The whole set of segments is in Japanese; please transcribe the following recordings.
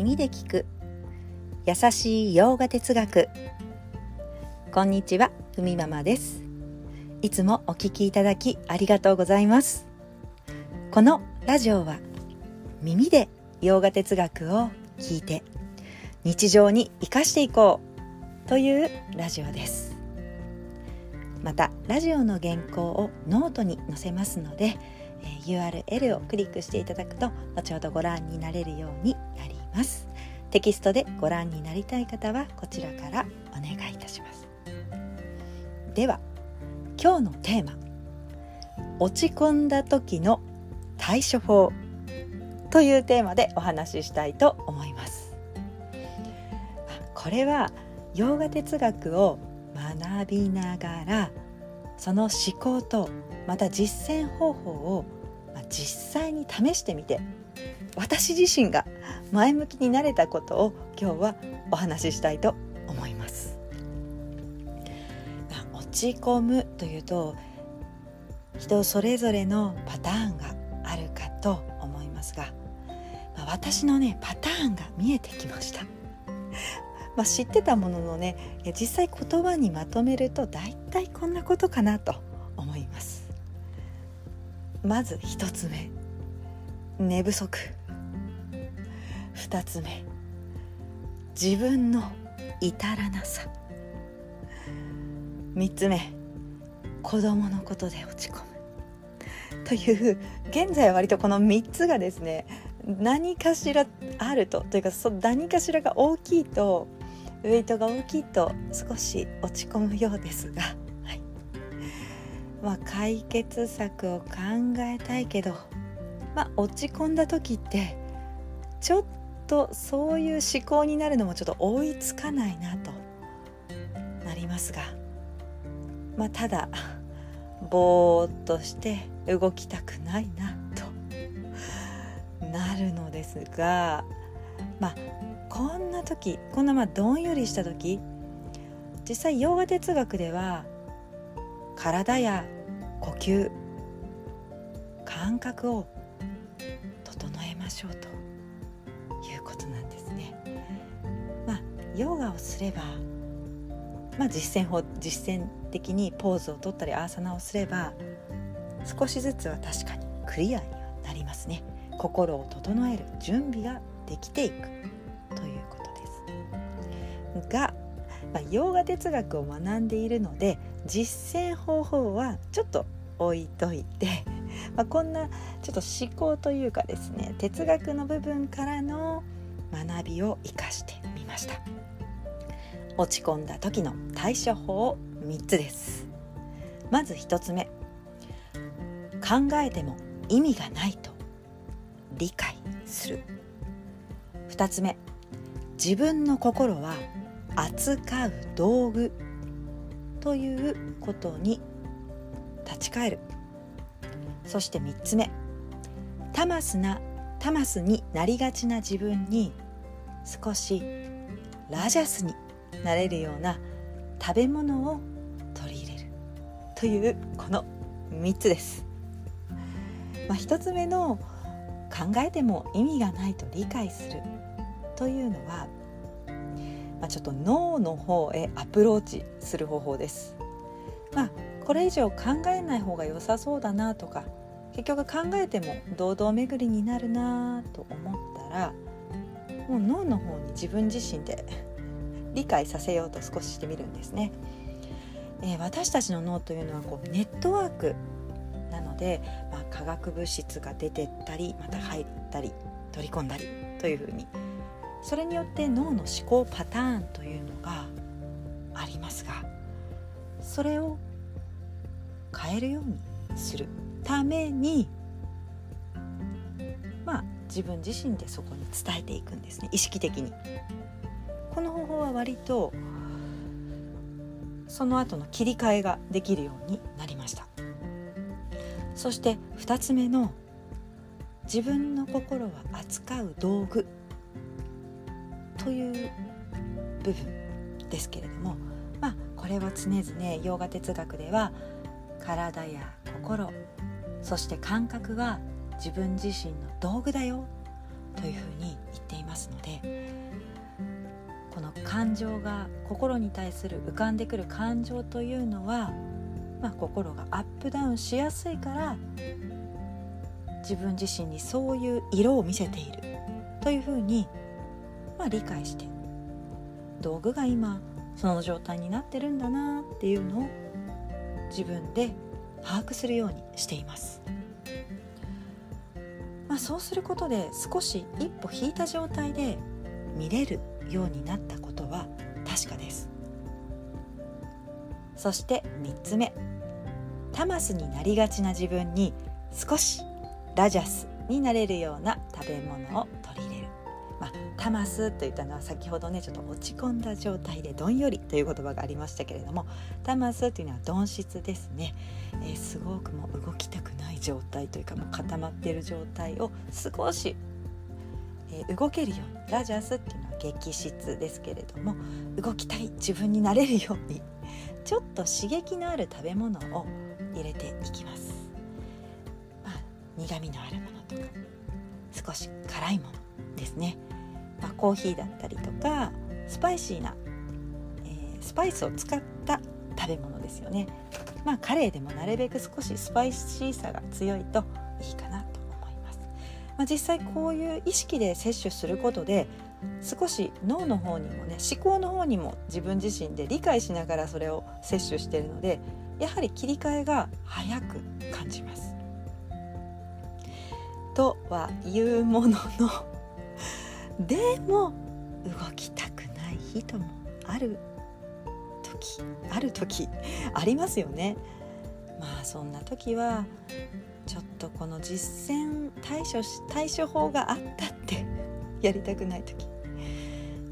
耳で聞く。優しい洋画哲学。こんにちはふみママです。いつもお聞きいただきありがとうございます。このラジオは耳で洋画哲学を聞いて日常に生かしていこうというラジオです。またラジオの原稿をノートに載せますので URL をクリックしていただくと後ほどご覧になれるようになります。テキストでご覧になりたい方はこちらからお願いいたします。では今日のテーマ。落ち込んだ時の対処法というテーマでお話ししたいと思います。これは洋画哲学を学びながらその思考とまた実践方法を実際に試してみて私自身が前向きになれたことを今日はお話ししたいと思います。落ち込むというと人それぞれのパターンがあるかと思いますが、まあ、私のねパターンが見えてきました。まあ、知ってたもののね実際言葉にまとめると大体こんなことかなと思いますまず一つ目寝不足二つ目。自分の至らなさ。三つ目。子供のことで落ち込む。という現在は割とこの3つがですね何かしらあると。というかそ何かしらが大きいとウェイトが大きいと少し落ち込むようですが、はい。まあ、解決策を考えたいけど、まあ、落ち込んだ時ってちょっとそういう思考になるのもちょっと追いつかないなとなりますが、まあ、ただぼーっとして動きたくないなとなるのですがまあこんな時こんなまあどんよりした時実際洋画哲学では体や呼吸感覚を整えましょうとヨガをすれば、まあ、実践法実践的にポーズをとったりアーサナをすれば少しずつは確かにクリアにはなりますね。心を整える準備ができていくということですが、まあ、洋画哲学を学んでいるので実践方法はちょっと置いといて、まあ、こんなちょっと思考というかですね哲学の部分からの学びを生かしてました。落ち込んだ時の対処法3つです。まず1つ目。考えても意味がないと理解する。2つ目。自分の心は扱う道具ということに立ち返る。そして3つ目。タマスなタマスになりがちな自分に少しラジャスになれるような食べ物を取り入れるというこの3つです。まあ、1つ目の考えても意味がないと理解するというのはまあ、ちょっと脳の方へアプローチする方法です。まあ、これ以上考えない方が良さそうだなとか結局考えても堂々巡りになるなと思ったらもう脳の方に自分自身で理解させようと少ししてみるんですね。えー、私たちの脳というのはこうネットワークなので、まあ、化学物質が出てったりまた入ったり取り込んだりというふうにそれによって脳の思考パターンというのがありますがそれを変えるようにするために自分自身でそこに伝えていくんですね意識的に。この方法は割とその後の切り替えができるようになりましたそして2つ目の自分の心は扱う道具という部分ですけれどもまあこれは常々洋画哲学では体や心そして感覚は自分自身の道具だよというふうに言っていますのでこの感情が心に対する浮かんでくる感情というのは、まあ、心がアップダウンしやすいから自分自身にそういう色を見せているというふうに、まあ、理解して道具が今その状態になってるんだなっていうのを自分で把握するようにしています。まあ、そうすることで少し一歩引いた状態で見れるようになったことは確かです。そして3つ目。タマスになりがちな自分に少しラジャスになれるような食べ物を、まあ、タマスといったのは先ほどねちょっと落ち込んだ状態でどんよりという言葉がありましたけれどもタマスというのは鈍質ですね、えー、すごくもう動きたくない状態というかもう固まっている状態を少し、えー、動けるようにラジャスっていうのは激質ですけれども動きたい自分になれるようにちょっと刺激のある食べ物を入れていきます。まあ、苦味のあるものとか少し辛いものですね、まあ、コーヒーだったりとかスパイシーな、えー、スパイスを使った食べ物ですよね。まあカレーでもなるべく少しスパイシーさが強いといいかなと思います。まあ、実際こういう意識で摂取することで少し脳の方にもね思考の方にも自分自身で理解しながらそれを摂取しているのでやはり切り替えが早く感じます。とはいうもののでも動きたくない人もある時ある時ありますよね。まあそんな時はちょっとこの実践対処対処法があったって やりたくない時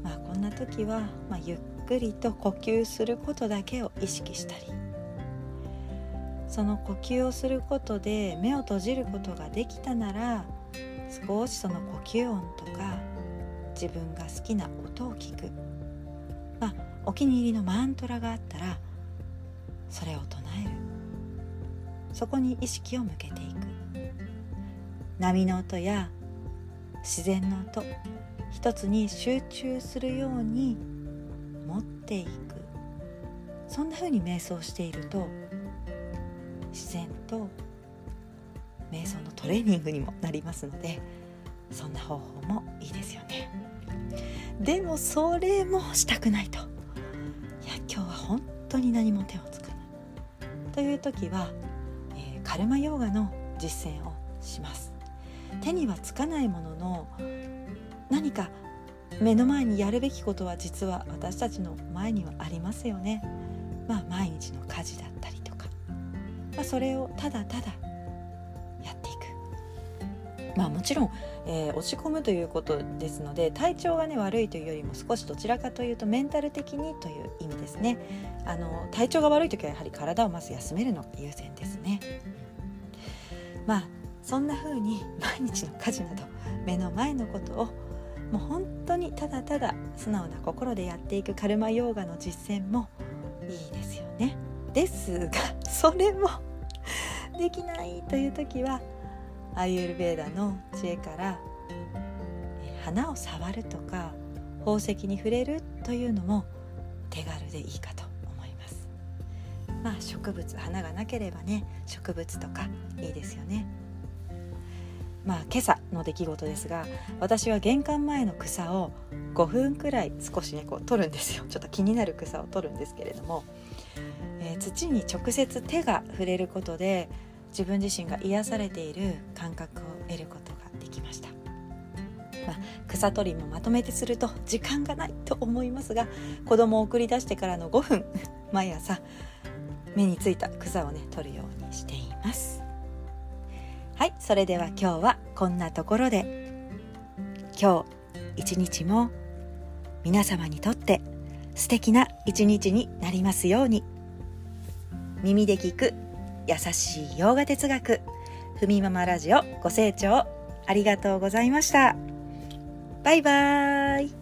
まあこんな時は、まあ、ゆっくりと呼吸することだけを意識したりその呼吸をすることで目を閉じることができたなら少しその呼吸音とか自分が好きな音を聞く、まあ、お気に入りのマントラがあったらそれを唱える。そこに意識を向けていく。波の音や自然の音一つに集中するように持っていく。そんな風に瞑想していると自然と瞑想のトレーニングにもなりますのでそんな方法もですよね。でもそれもしたくないと。いや今日は本当に何も手をつかない。という時は、えー、カルマヨーガの実践をします。手にはつかないものの何か目の前にやるべきことは実は私たちの前にはありますよね。まあ毎日の家事だったりとか、まあ、それをただただやっていく。まあもちろん、えー、落ち込むということですので体調がね悪いというよりも少しどちらかというとメンタル的にという意味ですね。あの体調が悪い時はやはり体をまず休めるのが優先ですね。まあそんな風に毎日の家事など目の前のことをもう本当にただただ素直な心でやっていくカルマヨーガの実践もいいですよね。ですがそれもできないという時はアイユルベーダの知恵から花を触るとか宝石に触れるというのも手軽でいいかと思います。まあ植物花がなければね植物とかいいですよね。まあ、今朝の出来事ですが私は玄関前の草を5分くらい少しねこう取るんですよちょっと気になる草を取るんですけれども、えー、土に直接手が触れることで自分自身が癒されている感覚を得ることができました、まあ、草取りもまとめてすると時間がないと思いますが子供を送り出してからの5分 毎朝目についた草をね取るようにしています。はいそれでは今日はこんなところで。今日一日も皆様にとって素敵な一日になりますように。耳で聞く優しい洋画哲学。ふみママラジオご清聴ありがとうございました。バイバーイ。